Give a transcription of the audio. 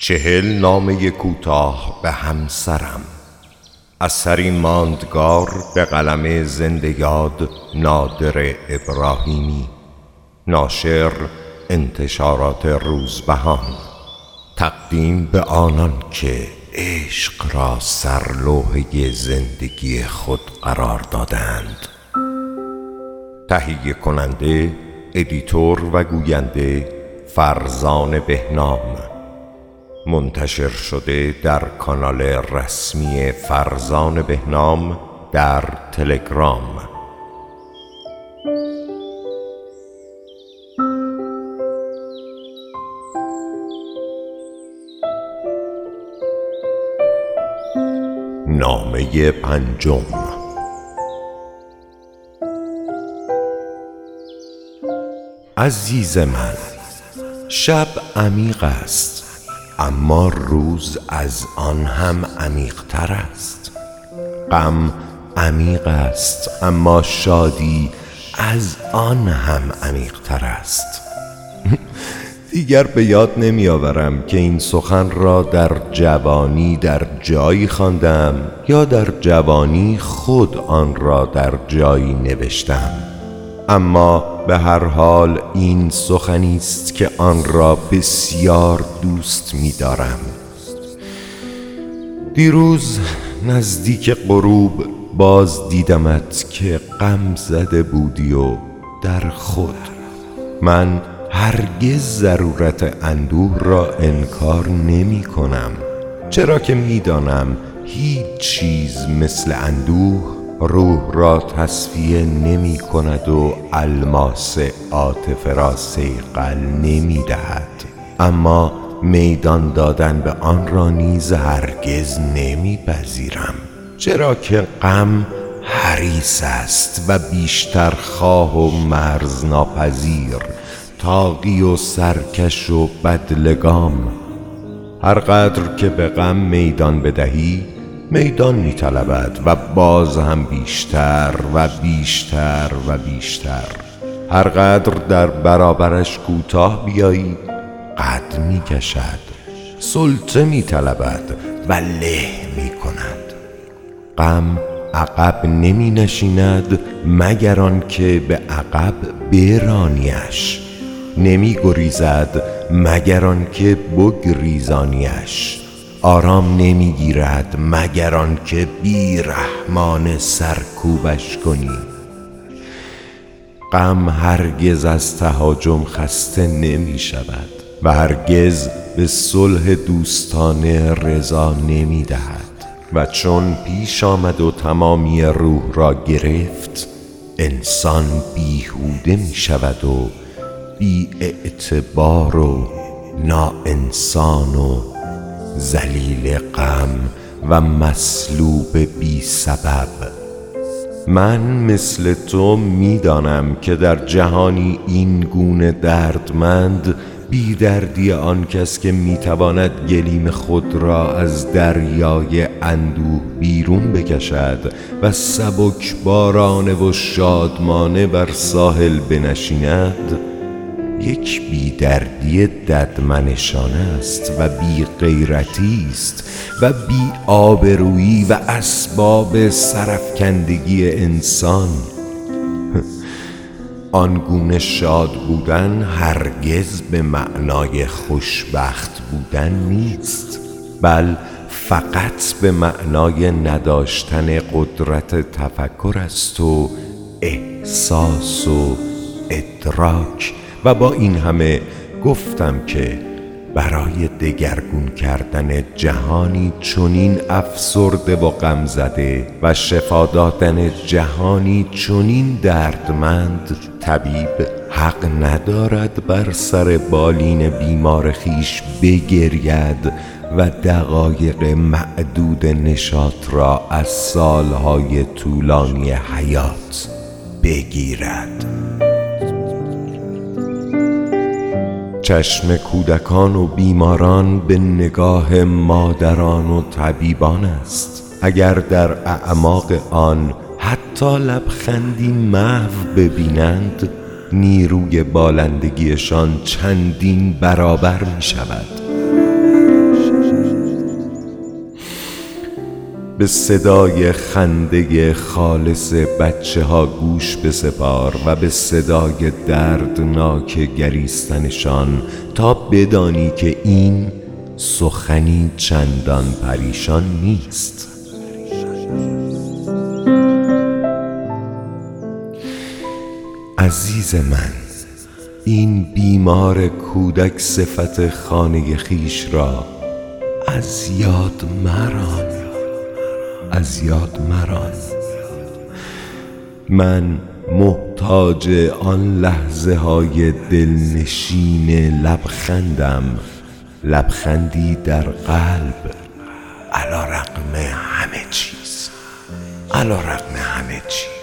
چهل نامه کوتاه به همسرم. اثری ماندگار به قلم زنده یاد نادر ابراهیمی ناشر انتشارات روزبهان. تقدیم به آنان که عشق را سرلوحه زندگی خود قرار دادند. تهیه کننده ادیتور و گوینده فرزان بهنام. منتشر شده در کانال رسمی فرزان بهنام در تلگرام. نامه پنجم. عزیز من شب عمیق است. اما روز از آن هم عمیقتر است. غم عمیق است اما شادی از آن هم عمیقتر است. دیگر به یاد نمی آورم که این سخن را در جوانی در جایی خواندم یا در جوانی خود آن را در جایی نوشتم. اما به هر حال این سخنی است که آن را بسیار دوست می دارم دیروز نزدیک غروب باز دیدمت که غم زده بودی و در خود. من هرگز ضرورت اندوه را انکار نمی کنم چرا که می‌دانم هیچ چیز مثل اندوه روح را تصفیه نمی کند و الماس عاطفه را سیقل نمی دهد. اما میدان دادن به آن را نیز هرگز نمی پذیرم. چرا که غم حریص است و بیشتر خواه و مرز ناپذیر. تاقی و سرکش و بدلگام. هر قدر که به غم میدان بدهی میدان می طلبد و باز هم بیشتر و بیشتر و بیشتر. هر قدر در برابرش کوتاه بیایی قد می کشد سلطه می طلبد و له می کند غم عقب نمی نشیند مگر آنکه به عقب برانیش. نمی گریزد مگر آنکه بگریزانیش. آرام نمی گیرد مگر آنکه بی رحمان سرکوبش کنی. غم هرگز از تهاجم خسته نمی شود و هرگز به صلح دوستانه رضا نمی دهد و چون پیش آمد و تمامی روح را گرفت انسان بیهوده می شود و بی اعتبار و ناانسان و زلیل غم و مسلوب بی سبب. من مثل تو می‌دانم که در جهانی این گونه دردمند بی دردی آن کس که می‌تواند گلیم خود را از دریای اندوه بیرون بکشد و سبک بارانه و شادمانه بر ساحل بنشیند یک بیدردی ددمنشانه است و بی غیرتی است و بی آبرویی و اسباب سرفکندگی انسان. آنگونه شاد بودن هرگز به معنای خوشبخت بودن نیست بل فقط به معنای نداشتن قدرت تفکر است و احساس و ادراک. و با این همه گفتم که برای دگرگون کردن جهانی چنین افسرده و غم زده و شفا دادن جهانی چنین دردمند طبیب حق ندارد بر سر بالین بیمار خیش بگرید و دقایق معدود نشاط را از سالهای طولانی حیات بگیرد. چشم کودکان و بیماران به نگاه مادران و طبیبان است. اگر در اعماق آن حتی لبخندی محو ببینند نیروی بالندگیشان چندین برابر می شود به صدای خنده خالص بچه ها گوش بسپار و به صدای دردناک گریستنشان تا بدانی که این سخنی چندان پریشان نیست. عزیز من این بیمار کودک صفت خانه خیش را از یاد مران. از یاد مران. من محتاج آن لحظه های دلنشین لبخندم لبخندی در قلب علا رقم همه چیز علا رقم همه چیز.